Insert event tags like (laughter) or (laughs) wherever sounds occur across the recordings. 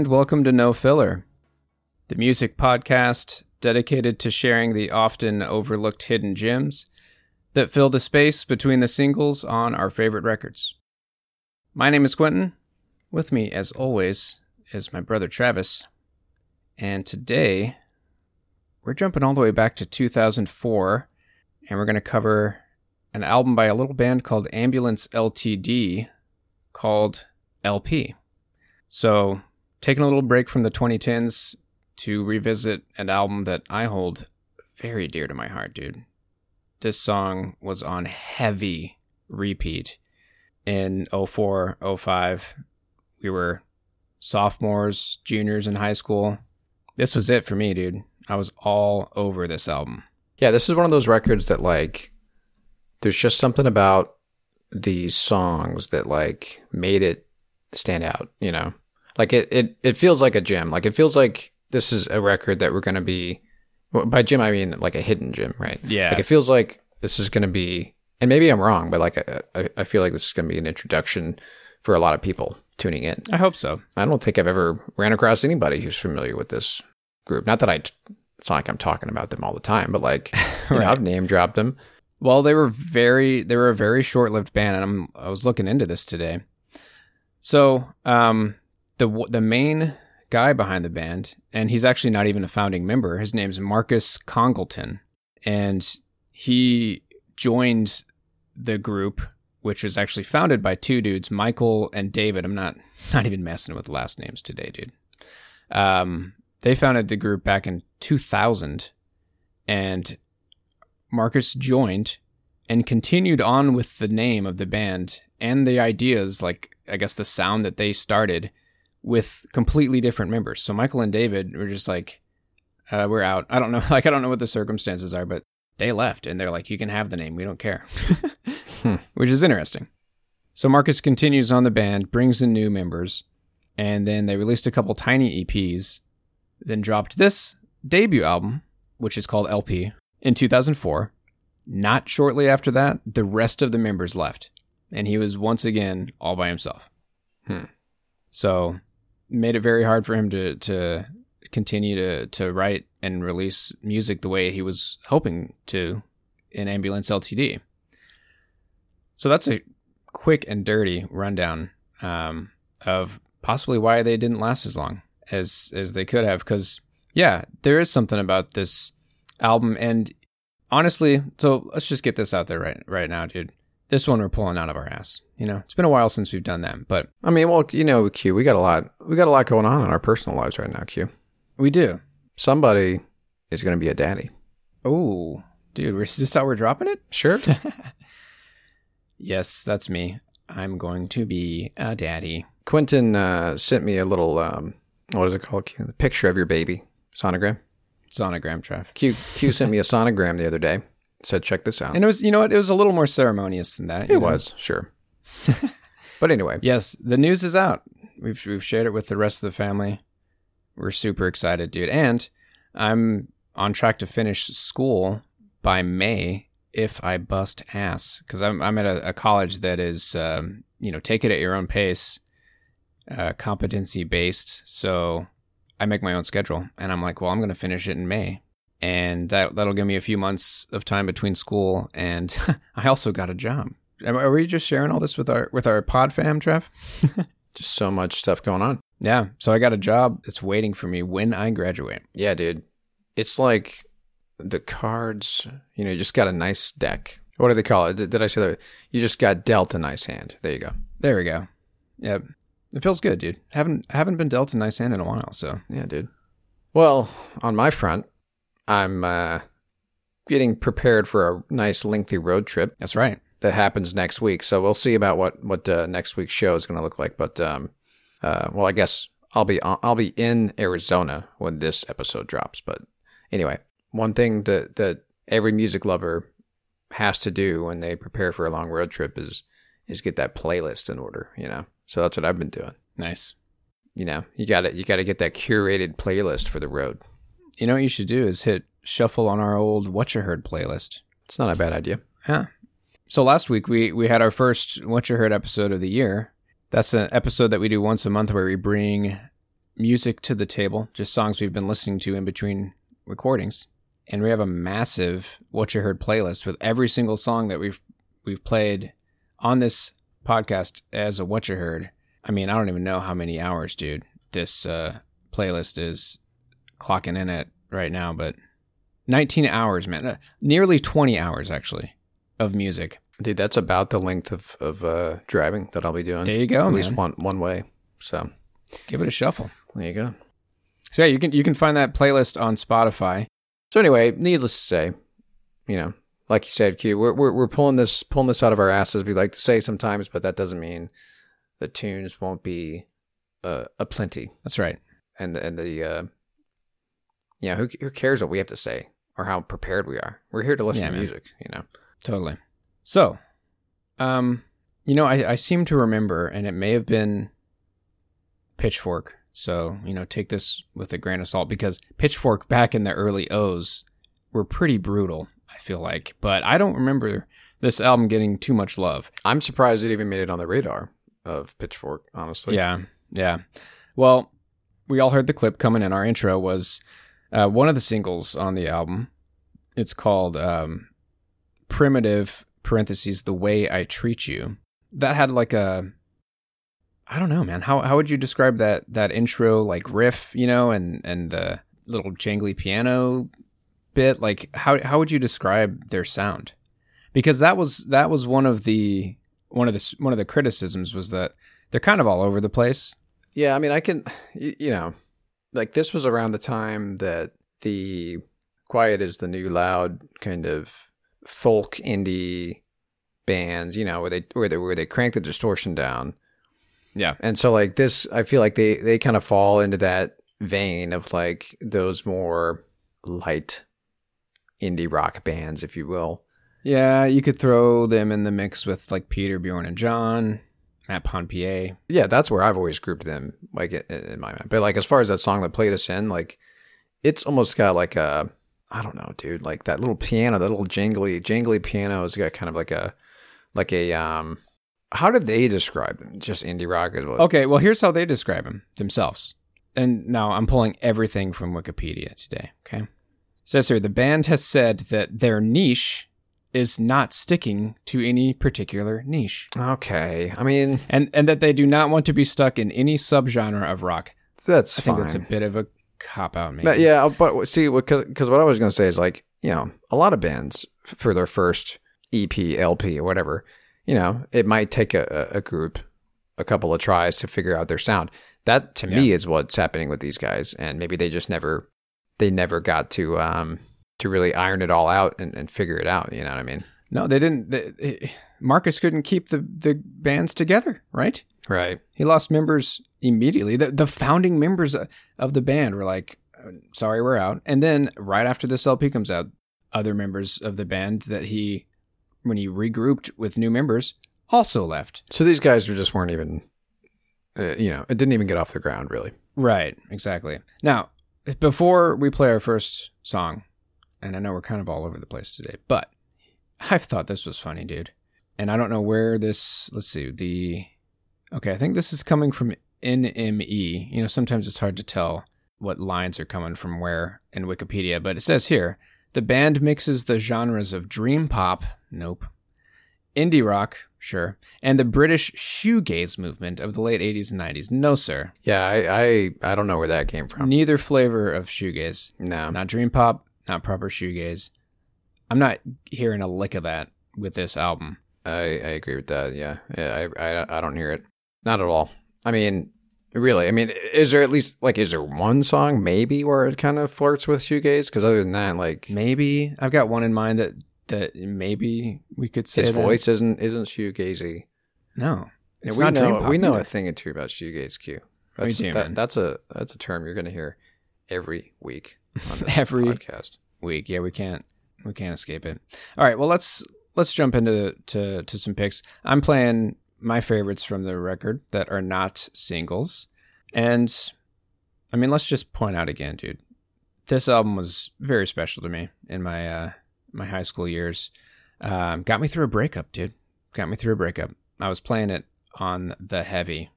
And welcome to No Filler, the music podcast dedicated to sharing the often overlooked hidden gems that fill the space between the singles on our favorite records. My name is Quentin. With me, as always, is my brother Travis. And today, we're jumping all the way back to 2004, and we're going to cover an album by a little band called Ambulance LTD called LP. So, taking a little break from the 2010s to revisit an album that I hold very dear to my heart, dude. This song was on heavy repeat in 04, 05. We were sophomores, juniors in high school. This was it for me, dude. I was all over this album. Yeah, this is one of those records that like there's just something about these songs that like made it stand out, you know. Like it it it feels like a gem. Like it feels like this is a record that we're going to be well, by gem I mean like a hidden gem, right? Yeah. Like it feels like this is going to be and maybe I'm wrong, but like I, I, feel like this is going to be an introduction for a lot of people tuning in. I hope so. I don't think I've ever ran across anybody who's familiar with this group. Not that I, it's not like I'm talking about them all the time, but like, (laughs) you know, I've name dropped them. Well, they were very they were a very short-lived band, and I'm I was looking into this today. So, um, the the main guy behind the band, and he's actually not even a founding member. His name's Marcus Congleton, and he joined the group, which was actually founded by two dudes, Michael and David. I'm not (laughs) not even messing with last names today, dude. Um, they founded the group back in 2000, and Marcus joined and continued on with the name of the band and the ideas, like I guess the sound that they started with completely different members. So Michael and David were just like, uh, "We're out." I don't know, (laughs) like I don't know what the circumstances are, but they left and they're like, "You can have the name. We don't care," (laughs) which is interesting. So Marcus continues on the band, brings in new members, and then they released a couple tiny EPs, then dropped this debut album, which is called LP, in 2004. Not shortly after that, the rest of the members left, and he was once again all by himself. Hmm. So, made it very hard for him to to continue to to write and release music the way he was hoping to in Ambulance LTD. So that's a quick and dirty rundown um, of possibly why they didn't last as long as as they could have. Because yeah, there is something about this album, and honestly, so let's just get this out there right right now, dude. This one we're pulling out of our ass. You know, it's been a while since we've done that, but I mean, well, you know, Q, we got a lot, we got a lot going on in our personal lives right now. Q, we do. somebody is going to be a daddy. Oh, dude, is this how we're dropping it? Sure. (laughs) (laughs) Yes, that's me. I'm going to be a daddy. Quentin uh, sent me a little, um, what is it called? Q? The picture of your baby sonogram. Sonogram traffic. Q Q sent me a sonogram the other day. Said, check this out. And it was, you know what? It was a little more ceremonious than that. it was sure. (laughs) but anyway, Yes, the news is out. We've we've shared it with the rest of the family. We're super excited, dude. And I'm on track to finish school by May if I bust ass because I'm I'm at a, a college that is um, you know take it at your own pace, uh, competency based. So I make my own schedule, and I'm like, well, I'm going to finish it in May, and that that'll give me a few months of time between school, and (laughs) I also got a job. Are we just sharing all this with our with our pod fam, Trev? (laughs) just so much stuff going on. Yeah. So I got a job that's waiting for me when I graduate. Yeah, dude. It's like the cards, you know, you just got a nice deck. What do they call it? Did, did I say that? You just got dealt a nice hand. There you go. There we go. Yep. It feels good, dude. Haven't haven't been dealt a nice hand in a while, so Yeah, dude. Well, on my front, I'm uh, getting prepared for a nice lengthy road trip that's right. That happens next week. So we'll see about what what uh, next week's show is going to look like. But um, uh, well, I guess I'll be I'll be in Arizona when this episode drops. But anyway, one thing that that every music lover has to do when they prepare for a long road trip is is get that playlist in order. You know, so that's what I've been doing. Nice. You know, you got to you got to get that curated playlist for the road. You know what you should do is hit shuffle on our old What You Heard playlist. It's not a bad idea. Yeah. So last week we we had our first What You Heard episode of the year. That's an episode that we do once a month where we bring music to the table, just songs we've been listening to in between recordings. And we have a massive What You Heard playlist with every single song that we've we've played on this podcast as a What You Heard. I mean, I don't even know how many hours, dude, this uh, playlist is clocking in at right now, but 19 hours, man. Uh, nearly 20 hours, actually, of music. Dude, that's about the length of of uh, driving that I'll be doing. There you go, At least one one way. So Give it a shuffle. there you go. So yeah, you can you can find that playlist on Spotify. So anyway, needless to say, you know, like you said, Q, we're we're, we're pulling this pulling this out of our asses. We like to say sometimes, but that doesn't mean the tunes won't be uh, a plenty. That's right. And the, and the uh, yeah, who who cares what we have to say or how prepared we are? We're here to listen Yeah, to man. music. You know. Totally. So, um, you know, I, I seem to remember, and it may have been Pitchfork. So, you know, take this with a grain of salt because Pitchfork back in the early O's were pretty brutal, I feel like. But I don't remember this album getting too much love. I'm surprised it even made it on the radar of Pitchfork. Honestly. Yeah, yeah. Well, we all heard the clip coming in. Our intro was uh, one of the singles on the album. It's called um, "Primitive." Parentheses the way I treat you. That had like a, I don't know, man. How how would you describe that that intro like riff? You know, and and the little jangly piano bit. Like how how would you describe their sound? Because that was that was one of the one of the one of the criticisms was that they're kind of all over the place. Yeah, I mean, I can, you know, like this was around the time that the Quiet is the New Loud kind of folk indie bands, you know, where they where they where they crank the distortion down, Yeah. and so like this, I feel like they they kind of fall into that vein of like those more light indie rock bands, if you will. Yeah, you could throw them in the mix with like Peter, Bjorn, and John, Matt Pond PA. Yeah, that's where I've always grouped them, like in, in my mind. But like as far as that song that played us in, like it's almost got like a, I don't know, dude, like that little piano, that little jingly, jingly piano has got kind of like a, like a, um, how did they describe them? Just indie rock as well. Okay, well, here's how they describe him themselves. and now I'm pulling everything from Wikipedia today. Okay. It says here the band has said that their niche is not sticking to any particular niche, Okay. I mean, and and that they do not want to be stuck in any subgenre of rock. that's I think fine. that's a bit of a cop out, maybe. But yeah, but see, because what I was going to say is like, you know, a lot of bands for their first EP, LP, or whatever, you know, it might take a, a a group a couple of tries to figure out their sound. That to me is what's happening with these guys, and maybe they just never, they never got to um to really iron it all out and, and figure it out. You know what I mean? No, they didn't. They, they- Marcus couldn't keep the the bands together, right? Right. He lost members immediately. The, the founding members of the band were like, "Uh, sorry, we're out. And then right after this LP comes out, other members of the band that he, when he regrouped with new members, also left. So these guys were just weren't even, uh, you know, it didn't even get off the ground really. Right, exactly. Now, before we play our first song, and I know we're kind of all over the place today, but I've thought this was funny, dude. And I don't know where this, let's see, the, okay, I think this is coming from NME. You know, sometimes it's hard to tell what lines are coming from where in Wikipedia, but it says here the band mixes the genres of dream pop, nope, indie rock, sure, and the British shoegaze movement of the late 80s and 90s, no, sir. Yeah, I I, I don't know where that came from. Neither flavor of shoegaze. No. Not dream pop, not proper shoegaze. I'm not hearing a lick of that with this album. I, I agree with that. Yeah, yeah. I, I I don't hear it. Not at all. I mean, really. I mean, is there at least like is there one song maybe where it kind of flirts with shoegaze? Because other than that, like Maybe I've got one in mind that that maybe we could say his that. voice isn't isn't shoegazy. No, it's we not know we know either. a thing or two about shoegaze. Q. That's do, that, that's a that's a term you're going to hear every week on (laughs) this Every- podcast. week. Yeah, we can't we can't escape it. All right, well let's let's jump into to to some picks. I'm playing my favorites from the record that are not singles. And I mean, let's just point out again, dude. This album was very special to me in my uh my high school years. Um, got me through a breakup, dude. Got me through a breakup. I was playing it on the heavy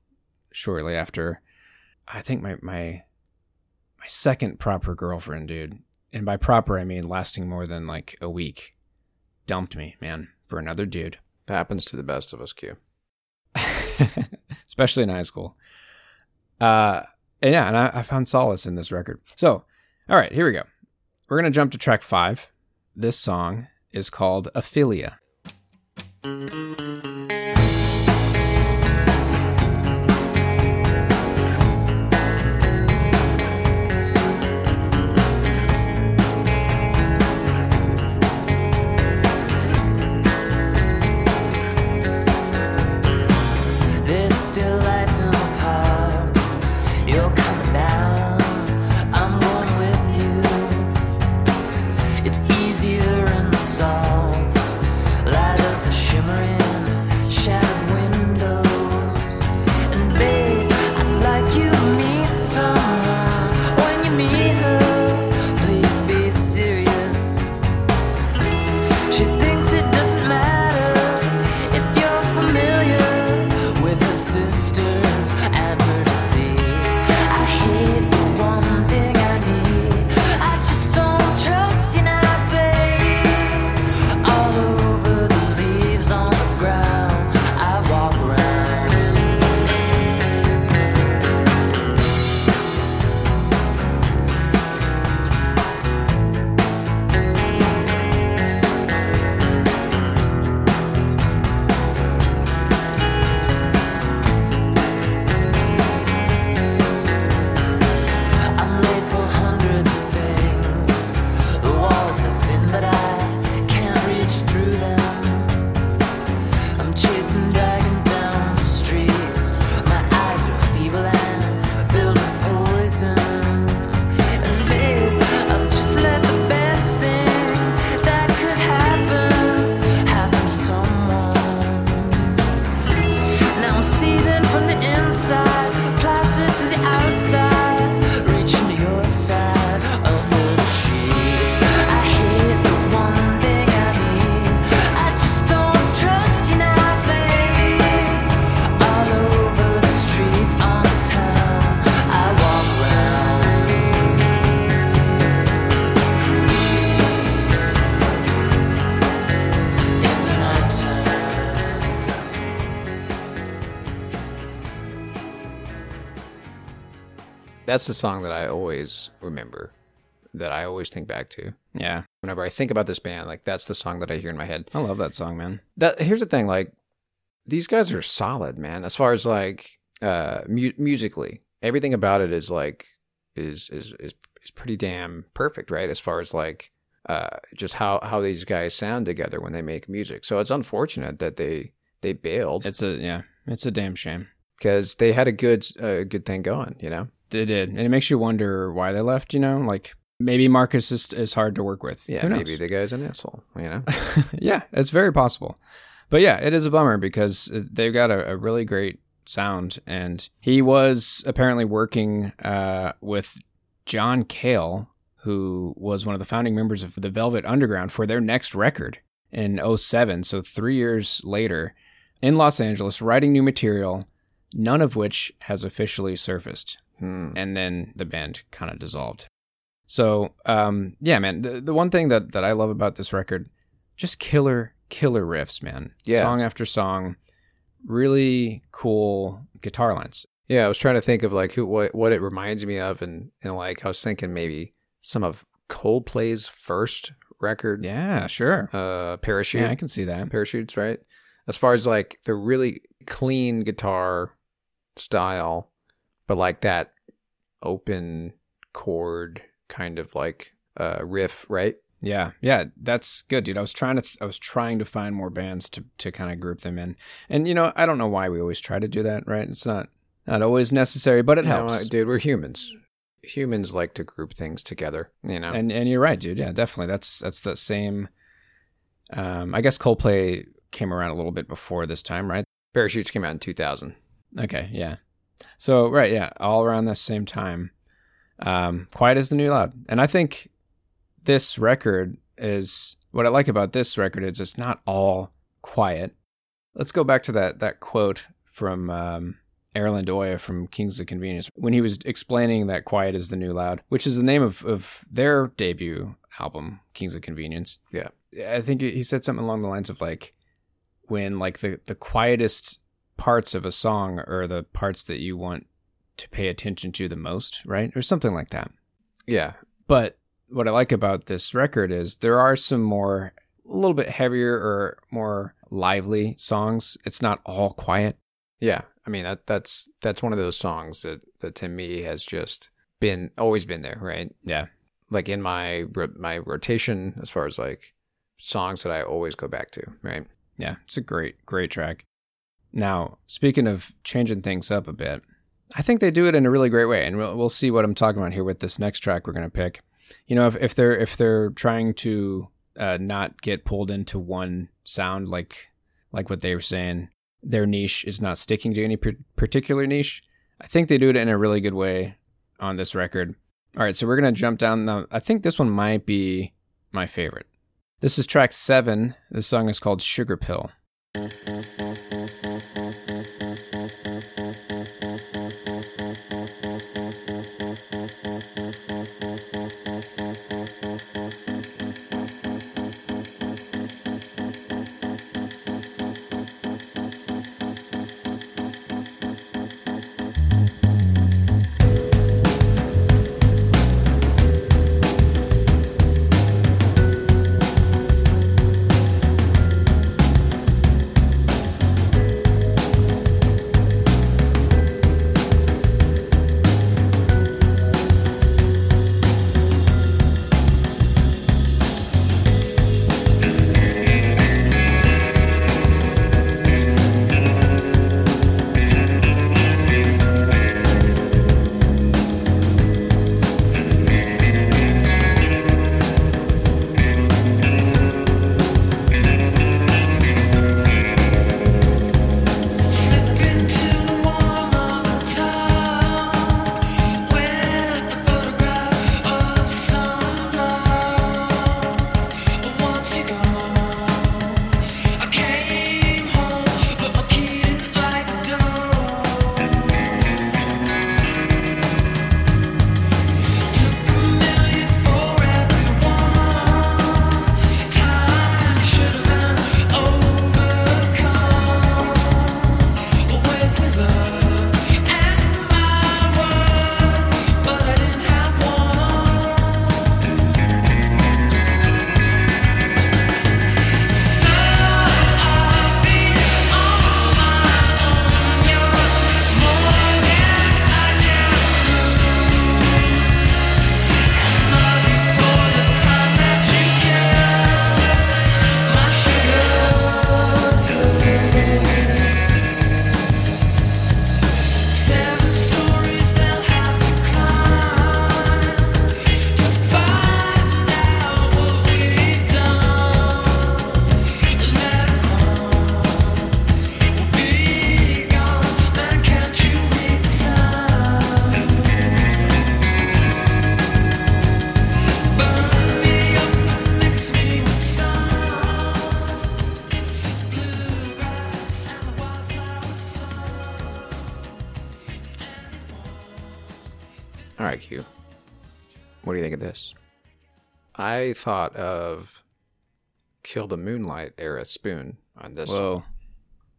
shortly after I think my my my second proper girlfriend, dude. And by proper I mean lasting more than like a week. Dumped me, man, for another dude. That happens to the best of us. Q. (laughs) Especially in high school. Uh and yeah, and I, I found solace in this record. So, all right, here we go. We're gonna jump to track five. This song is called Ophelia. That's the song that I always remember, that I always think back to. Yeah, Whenever I think about this band, like that's the song that I hear in my head. I love that song, man. That here's the thing, like these guys are solid, man. As far as like uh mu- musically, everything about it is like is is is is pretty damn perfect, right? As far as like uh just how how these guys sound together when they make music. So it's unfortunate that they they bailed It's a yeah, it's a damn shame. because they had a good uh, good thing going, you know. They did, and it makes you wonder why they left. You know, like maybe Marcus is is hard to work with. Yeah, maybe the guy's an asshole, you know. (laughs) yeah, it's very possible. But yeah, it is a bummer because they've got a, a really great sound, and he was apparently working uh, with John Cale, who was one of the founding members of the Velvet Underground, for their next record in 07. So three years later, in Los Angeles, writing new material, none of which has officially surfaced Hmm. and then the band kind of dissolved. So, um, yeah, man, the, the one thing that, that I love about this record, just killer, killer riffs, man. Yeah. Song after song, really cool guitar lines. Yeah, I was trying to think of like who what what it reminds me of, and and like I was thinking maybe some of Coldplay's first record, Yeah, sure. uh, Parachute, Yeah, I can see that. parachutes, right? As far as like the really clean guitar style, but like that open chord kind of like uh, riff, right? Yeah, yeah, that's good, dude. I was trying to, th- I was trying to find more bands to to kind of group them in, and you know, I don't know why we always try to do that, right? It's not not always necessary, but it You know, helps. dude. We're humans. Humans like to group things together, you know. And and you're right, dude. Yeah, definitely. That's that's the same. Um, I guess Coldplay came around a little bit before this time, right? Parachutes came out in 2000. Okay, yeah. So right, yeah, all around the same time. Um, Quiet is the New Loud, and I think this record is what I like about this record is it's not all quiet. Let's go back to that that quote from um, Erlend Øye from Kings of Convenience when he was explaining that Quiet is the New Loud, which is the name of, of their debut album, Kings of Convenience. Yeah. I think he said something along the lines of like when like the, the quietest parts of a song are the parts that you want to pay attention to the most, right? Or something like that. Yeah, But what I like about this record is there are some more, a little bit heavier or more lively songs. It's not all quiet. Yeah, I mean that that's that's one of those songs that that to me has just been always been there, right? Yeah. Like in my my rotation as far as like songs that I always go back to, right? Yeah, it's a great, great track. Now, speaking of changing things up a bit, I think they do it in a really great way, and we'll we'll see what I'm talking about here with this next track we're gonna pick. You know, if, if they're if they're trying to uh, not get pulled into one sound, like like what they were saying, their niche is not sticking to any par- particular niche. I think they do it in a really good way on this record. All right, so we're gonna jump down. Now, I think this one might be my favorite. This is track seven. This song is called Sugar Pill. I thought of Kill the Moonlight era Spoon on this. Whoa.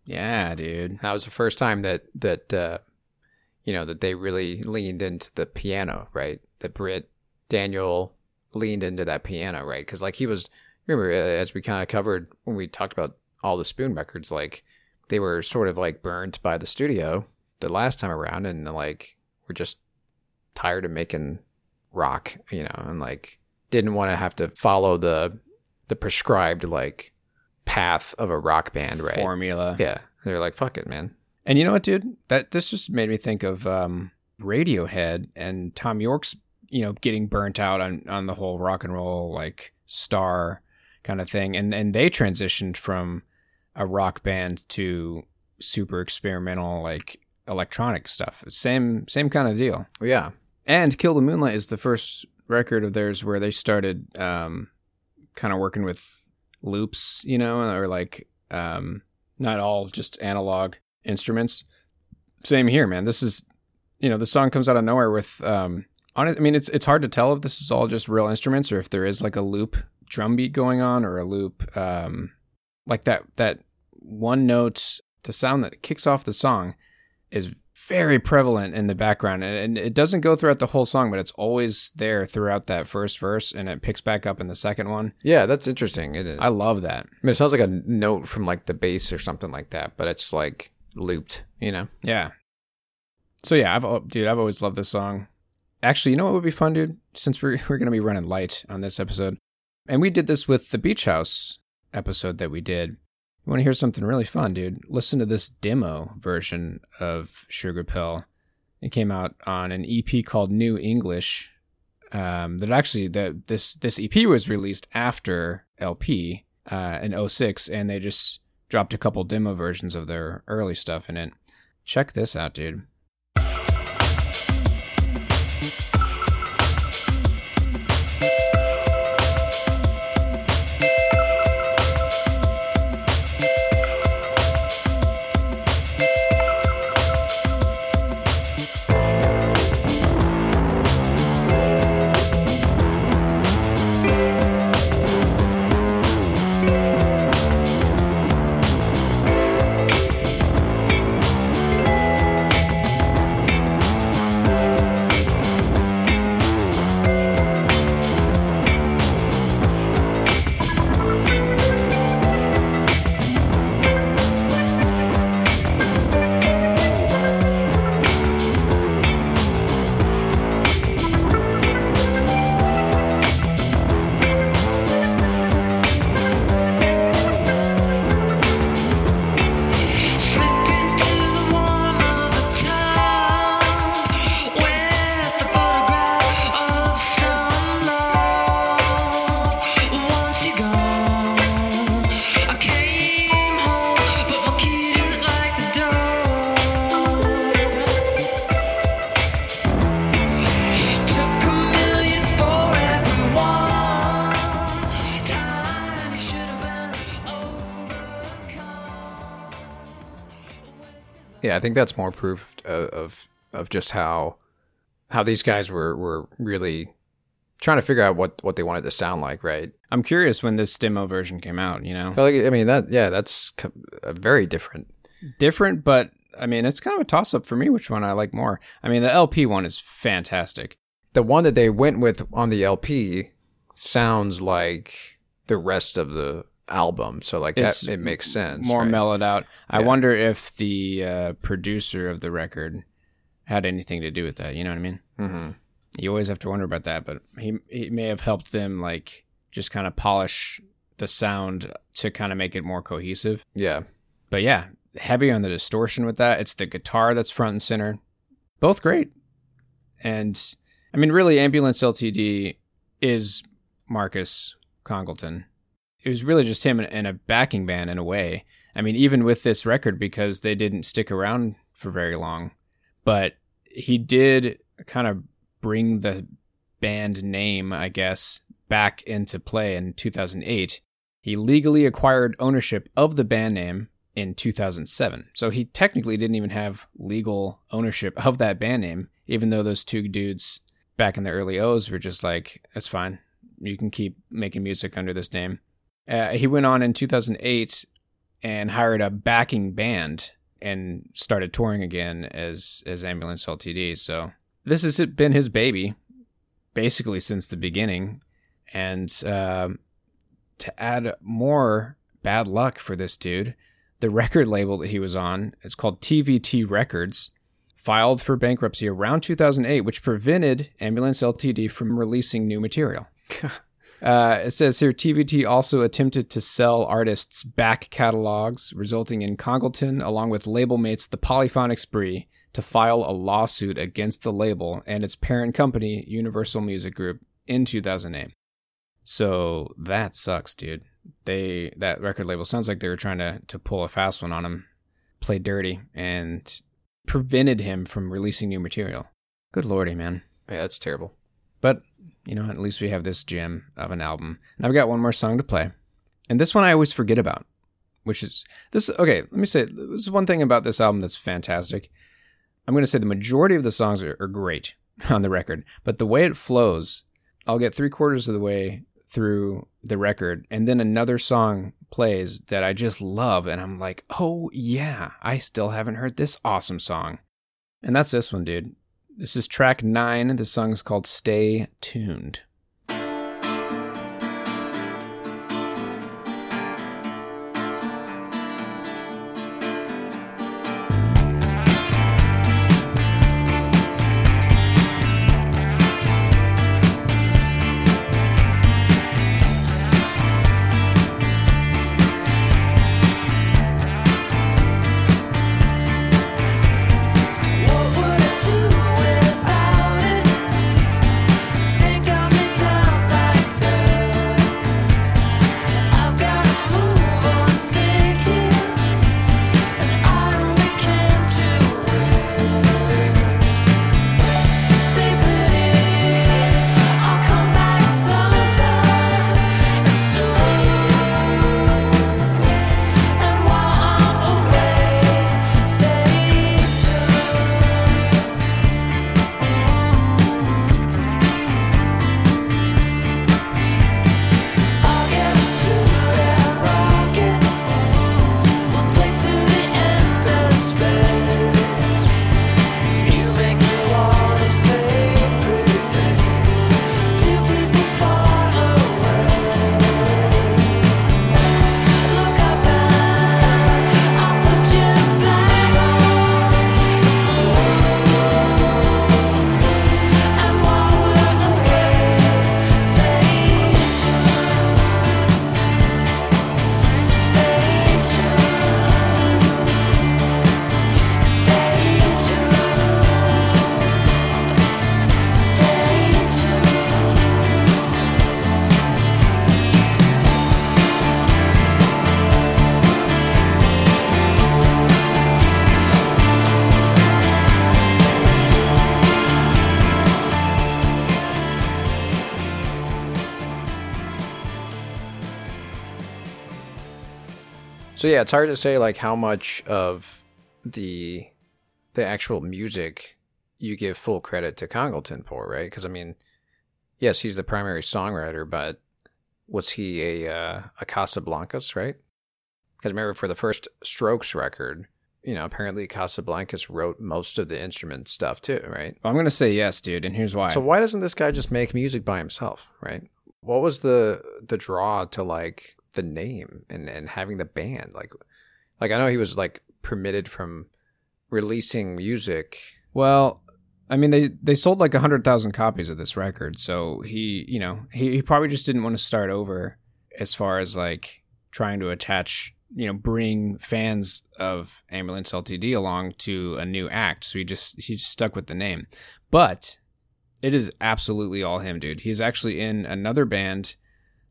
Yeah, dude. That was the first time that that uh, you know that they really leaned into the piano, right? That Brit Daniel leaned into that piano, right? Because like he was, remember uh, as we kind of covered when we talked about all the Spoon records, like they were sort of like burned by the studio the last time around, and like we're just tired of making rock, you know, and like didn't want to have to follow the the prescribed like path of a rock band, right? Formula. Yeah, they're like, fuck it, man. And you know what, dude? That this just made me think of um, Radiohead and Thom Yorke's, you know, getting burnt out on on the whole rock and roll like star kind of thing, and and they transitioned from a rock band to super experimental like electronic stuff. Same same kind of deal. Yeah, And Kill the Moonlight is the first record of theirs where they started um, kind of working with loops, you know, or like um, not all just analog instruments. Same here, man. This is, you know, the song comes out of nowhere with. Um, honest, I mean, it's it's hard to tell if this is all just real instruments or if there is like a loop drum beat going on or a loop, um, like that that one note, the sound that kicks off the song is very prevalent in the background and, it doesn't go throughout the whole song but it's always there throughout that first verse and it picks back up in the second one. Yeah, that's interesting. It, i love that. I mean, it sounds like a note from like the bass or something like that, but it's like looped, you know? yeah. So yeah i've al- dude i've always loved this song. Actually you know what would be fun dude? Since we're, we're gonna be running light on this episode and we did this with the beach house episode that we did you want to hear something really fun dude? Listen to this demo version of sugar pill. It came out on an ep called new english um, that actually that this this ep was released after lp uh, in 06 and they just dropped a couple demo versions of their early stuff in it. Check this out dude I think that's more proof of of, of just how how these guys were were really trying to figure out what what they wanted to sound like, right? i'm curious when this demo version came out you know Like, I mean, that yeah, that's a very different. different but i mean it's kind of a toss up for me which one i like more i mean the lp one is fantastic The one that they went with on the LP sounds like the rest of the album, so like It's that it makes sense. more right? mellowed out. I wonder if the uh, producer of the record had anything to do with that. You know what i mean? Hmm you always have to wonder about that but he he may have helped them like just kind of polish the sound to kind of make it more cohesive. Yeah, but yeah heavy on the distortion with that. It's the guitar that's front and center. Both great. And i mean really ambulance ltd is marcus congleton it was really just him and a backing band in a way i mean even with this record because they didn't stick around for very long but he did kind of bring the band name i guess back into play in 2008 he legally acquired ownership of the band name in 2007. So he technically didn't even have legal ownership of that band name, even though those two dudes back in the early O's were just like, that's fine. You can keep making music under this name. Uh, he went on in 2008 and hired a backing band and started touring again as as Ambulance LTD. So this has been his baby, basically since the beginning. And um, to add more bad luck for this dude, the record label that he was on, it's called TVT Records, filed for bankruptcy around 2008, which prevented Ambulance LTD from releasing new material. (laughs) Uh, it says here TVT also attempted to sell artists back catalogs, resulting in Congleton, along with label mates The Polyphonic Spree, to file a lawsuit against the label and its parent company, Universal Music Group, in 2008. So that sucks, dude. They that record label sounds like they were trying to to pull a fast one on him, play dirty, and prevented him from releasing new material. Good lordy, man. Yeah, that's terrible. But you know, at least we have this gem of an album. And I've got one more song to play. And this one I always forget about, which is this. Okay, let me say this is one thing about this album that's fantastic. I'm going to say the majority of the songs are, are great (laughs) on the record, but the way it flows, I'll get three quarters of the way through the record, and then another song plays that I just love, and I'm like, oh yeah, I still haven't heard this awesome song. And that's this one, dude. This is track nine. The song is called Stay Tuned. So yeah, it's hard to say like how much of the the actual music you give full credit to Congleton for, right? Because I mean, yes, he's the primary songwriter, but was he a uh, a Casablancas, right? Because remember, for the first Strokes record, you know, apparently Casablancas wrote most of the instrument stuff too, right? I'm going to say yes, dude, and here's why. So why doesn't this guy just make music by himself, right? What was the the draw to like the name and and having the band like like I know he was like permitted from releasing music. Well, I mean, they they sold like hundred thousand copies of this record, so he, you know, he, he probably just didn't want to start over as far as like trying to attach, you know, bring fans of Ambulance LTD along to a new act. So he just he just stuck with the name, but it is absolutely all him, dude. He's actually in another band.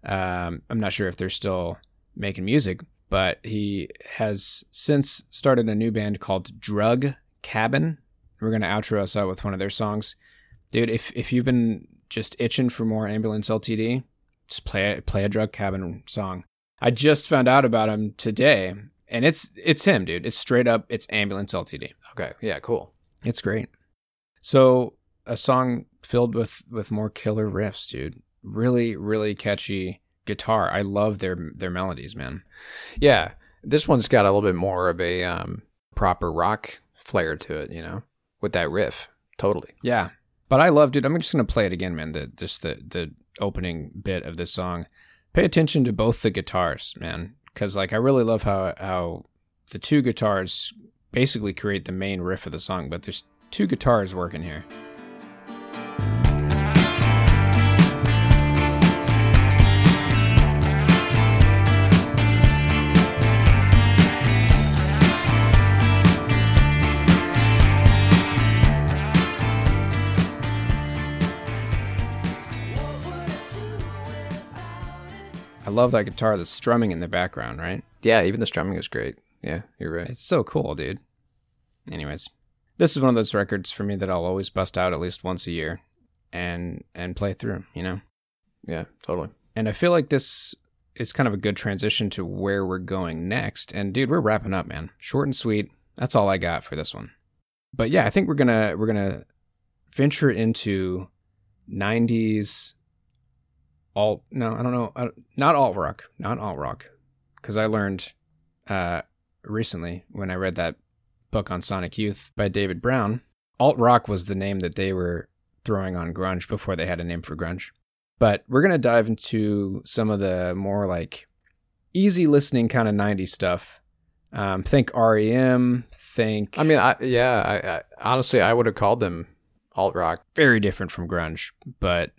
Um, I'm not sure if they're still making music, but he has since started a new band called Drug Cabin. We're gonna outro us out with one of their songs, dude. If if you've been just itching for more Ambulance LTD, just play play a Drug Cabin song. I just found out about him today, and it's it's him, dude. It's straight up, it's Ambulance LTD. Okay, yeah, cool. It's great. So a song filled with with more killer riffs, dude. Really, really catchy guitar. I love their their melodies, man. Yeah, this one's got a little bit more of a um, proper rock flair to it, you know, with that riff. Totally. Yeah, but I love, dude. I'm just gonna play it again, man. The just the the opening bit of this song. Pay attention to both the guitars, man, because like I really love how how the two guitars basically create the main riff of the song, but there's two guitars working here. Love that guitar, the strumming in the background, right? Yeah, even the strumming is great. Yeah, you're right. It's so cool, dude. Anyways, this is one of those records for me that I'll always bust out at least once a year and and play through, you know. Yeah, totally. And I feel like this is kind of a good transition to where we're going next. And dude, we're wrapping up, man. Short and sweet. That's all I got for this one. But yeah, I think we're gonna we're gonna venture into '90s alt. No, I don't know. I, not alt rock. Not alt rock. Because I learned uh, recently when I read that book on Sonic Youth by David Browne, alt rock was the name that they were throwing on grunge before they had a name for grunge. But we're gonna dive into some of the more like easy listening kind of '90s stuff. Um, think REM. Think. I mean, I yeah, I, I honestly I would have called them alt rock. very different from grunge, but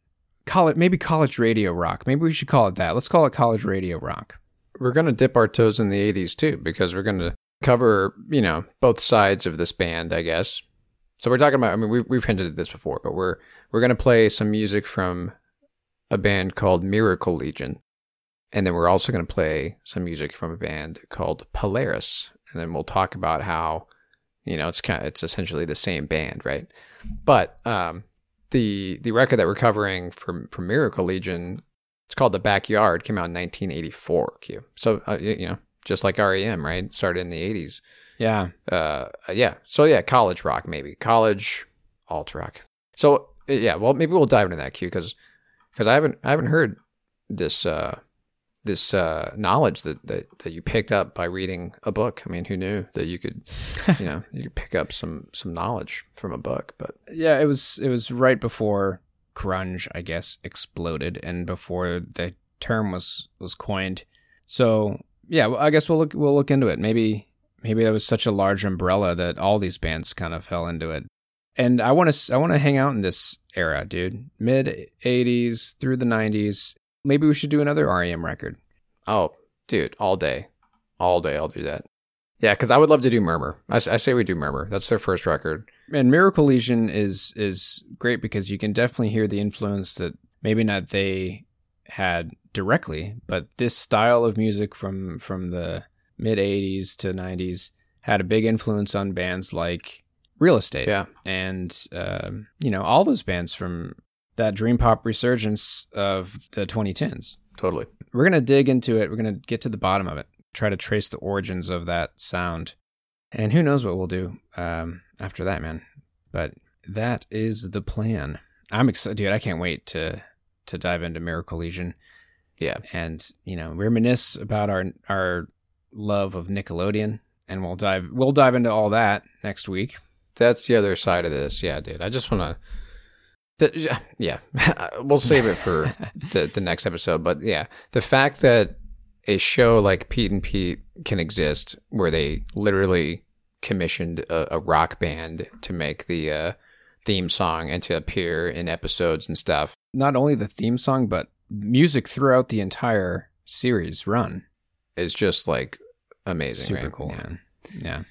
call it maybe college radio rock. Maybe we should call it that. Let's call it college radio rock. We're gonna dip our toes in the '80s too because we're gonna cover you know both sides of this band, I guess. So we're talking about. I mean, we've we've hinted at this before, but we're we're gonna play some music from a band called Miracle Legion, and then we're also gonna play some music from a band called Polaris, and then we'll talk about how you know it's kind of it's essentially the same band, right? But um, the the record that we're covering from from Miracle Legion, it's called The Backyard. Came out in 1984. Q. So uh, you know, just like REM, right? Started in the 80s. Yeah, Uh, yeah. So yeah, college rock maybe college alt rock. So yeah, well maybe we'll dive into that Q because because I haven't I haven't heard this uh this uh knowledge that, that that you picked up by reading a book. I mean, who knew that you could (laughs) you know you could pick up some some knowledge from a book? But yeah. It was it was right before grunge, I guess, exploded, and before the term was was coined. So yeah, I guess we'll look we'll look into it. Maybe maybe that was such a large umbrella that all these bands kind of fell into it. And I want to I want to hang out in this era, dude. Mid '80s through the '90s. Maybe we should do another REM record. oh, dude, all day, all day, I'll do that. Yeah, because I would love to do Murmur. I say we do Murmur. That's their first record. and Miracle Legion is is great because you can definitely hear the influence that maybe not they had directly, but this style of music from from the mid '80s to '90s had a big influence on bands like Real Estate, Yeah. and um, you know all those bands from that dream pop resurgence of the 2010s. Totally. We're gonna dig into it. We're gonna get to the bottom of it. Try to trace the origins of that sound, and who knows what we'll do um, after that, man. But that is the plan. I'm excited, dude. I can't wait to to dive into Miracle Legion Yeah. and you know reminisce about our our love of Nickelodeon, and we'll dive we'll dive into all that next week. That's the other side of this. Yeah, dude. I just want to. Yeah, (laughs) we'll save it for the the next episode. But yeah, the fact that a show like Pete and Pete can exist, where they literally commissioned a, a rock band to make the uh, theme song and to appear in episodes and stuff. Not only the theme song, but music throughout the entire series run. is just like amazing. Super right? cool, Yeah. Yeah.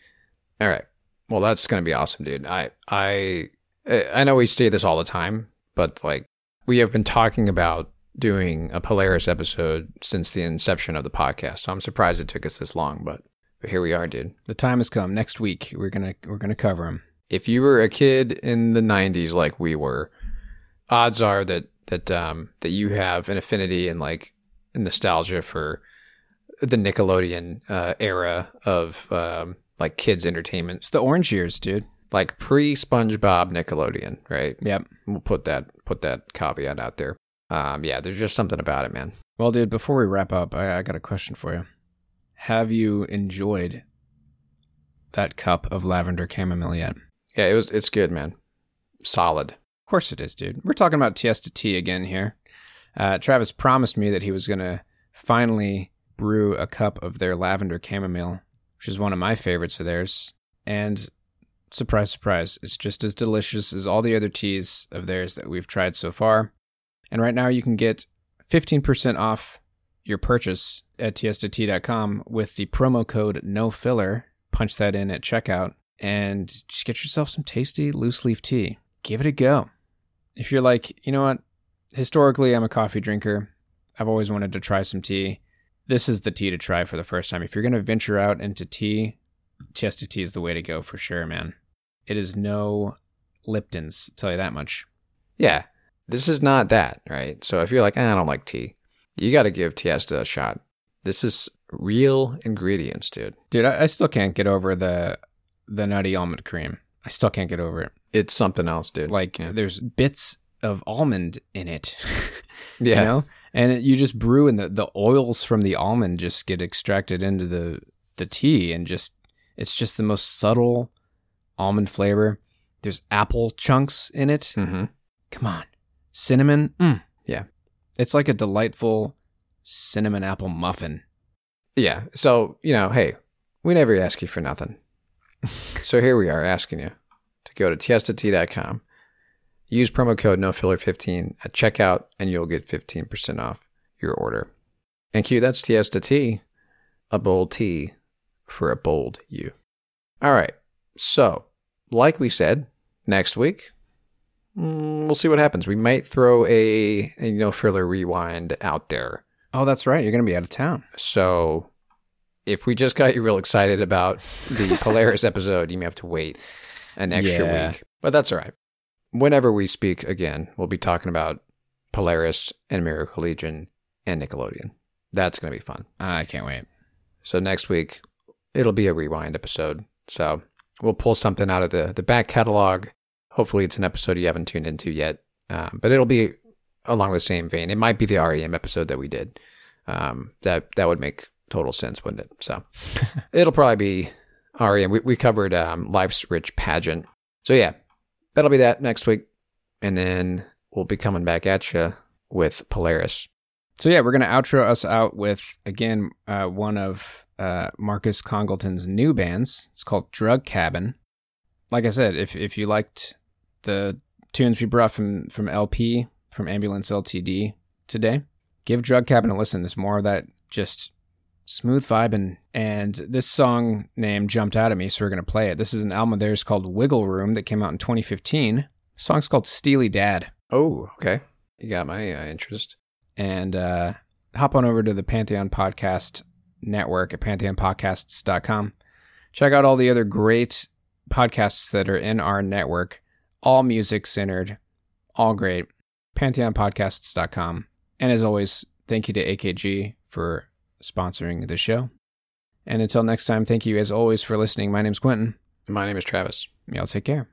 All right. Well, that's gonna be awesome, dude. I I I know we say this all the time, but like we have been talking about doing a Polaris episode since the inception of the podcast. So I'm surprised it took us this long, but but here we are, dude. The time has come. Next week we're gonna we're gonna cover them. If you were a kid in the '90s like we were, odds are that that um that you have an affinity and like nostalgia for the Nickelodeon uh, era of um like kids entertainment. It's the orange years, dude. Like pre SpongeBob Nickelodeon, right? Yep. We'll put that put that caveat out there. Um, yeah, there's just something about it, man. Well, dude, before we wrap up, I, I got a question for you. Have you enjoyed that cup of lavender chamomile yet? Yeah, it was it's good, man. Solid. Of course it is, dude. We're talking about Tiesta tea again here. Uh, Travis promised me that he was going to finally brew a cup of their lavender chamomile, which is one of my favorites of theirs. And surprise, surprise, it's just as delicious as all the other teas of theirs that we've tried so far. And right now you can get 15% off your purchase at tiestatea.com with the promo code no filler. Punch that in at checkout and just get yourself some tasty loose leaf tea. Give it a go. If you're like, you know what? Historically, I'm a coffee drinker. I've always wanted to try some tea. This is the tea to try for the first time. If you're going to venture out into tea, Tiesta tea is the way to go for sure, man. It is no Lipton's, tell you that much. Yeah, this is not that, right? So if you're like, eh, I don't like tea, you got to give Tiesta a shot. This is real ingredients, dude. Dude, I, I still can't get over the the nutty almond cream. I still can't get over it. It's something else, dude. Like Yeah. there's bits of almond in it. (laughs) yeah, You know? And it, you just brew and the, the oils from the almond just get extracted into the the tea and just it's just the most subtle almond flavor. There's apple chunks in it. hmm Come on. Cinnamon. Mm. Yeah. It's like a delightful cinnamon apple muffin. yeah. So you know, hey, we never ask you for nothing. (laughs) so here we are asking you to go to tiestatea.com, use promo code NoFiller15 at checkout, and you'll get 15% off your order. And Q, that's Tiesta Tea, a bold tea for a bold you. All right. So, like we said, next week, mm, we'll see what happens. We might throw a, a no filler rewind out there. Oh, that's right. You're going to be out of town. So, if we just got you real excited about the (laughs) Polaris episode, you may have to wait an extra Yeah. week. But that's all right. Whenever we speak again, we'll be talking about Polaris and Miracle Legion and Nickelodeon. That's going to be fun. I can't wait. So next week, it'll be a rewind episode. So we'll pull something out of the, the back catalog. Hopefully, it's an episode you haven't tuned into yet, um, but it'll be along the same vein. It might be the REM episode that we did. Um, that that would make total sense, wouldn't it? So (laughs) it'll probably be REM. We, we covered um, Life's Rich Pageant. So yeah, that'll be that next week, and then we'll be coming back at you with Polaris. So yeah, we're gonna outro us out with again uh, one of uh, Marcus Congleton's new bands. It's called Drug Cabin. Like I said, if if you liked the tunes we brought from from LP from Ambulance LTD today, give Drug Cabin a listen. There's more of that just smooth vibing. And this song name jumped out at me, so we're gonna play it. This is an album of theirs called Wiggle Room that came out in 2015. The song's called Steely Dad. Oh, okay. You got my uh, interest. and uh, hop on over to the Pantheon Podcast Network at pantheonpodcasts.com. Check out all the other great podcasts that are in our network, all music centered, all great. Pantheonpodcasts.com. And as always, thank you to AKG for sponsoring the show. And until next time, thank you as always for listening. My name's Quentin. My name is Travis. Y'all take care.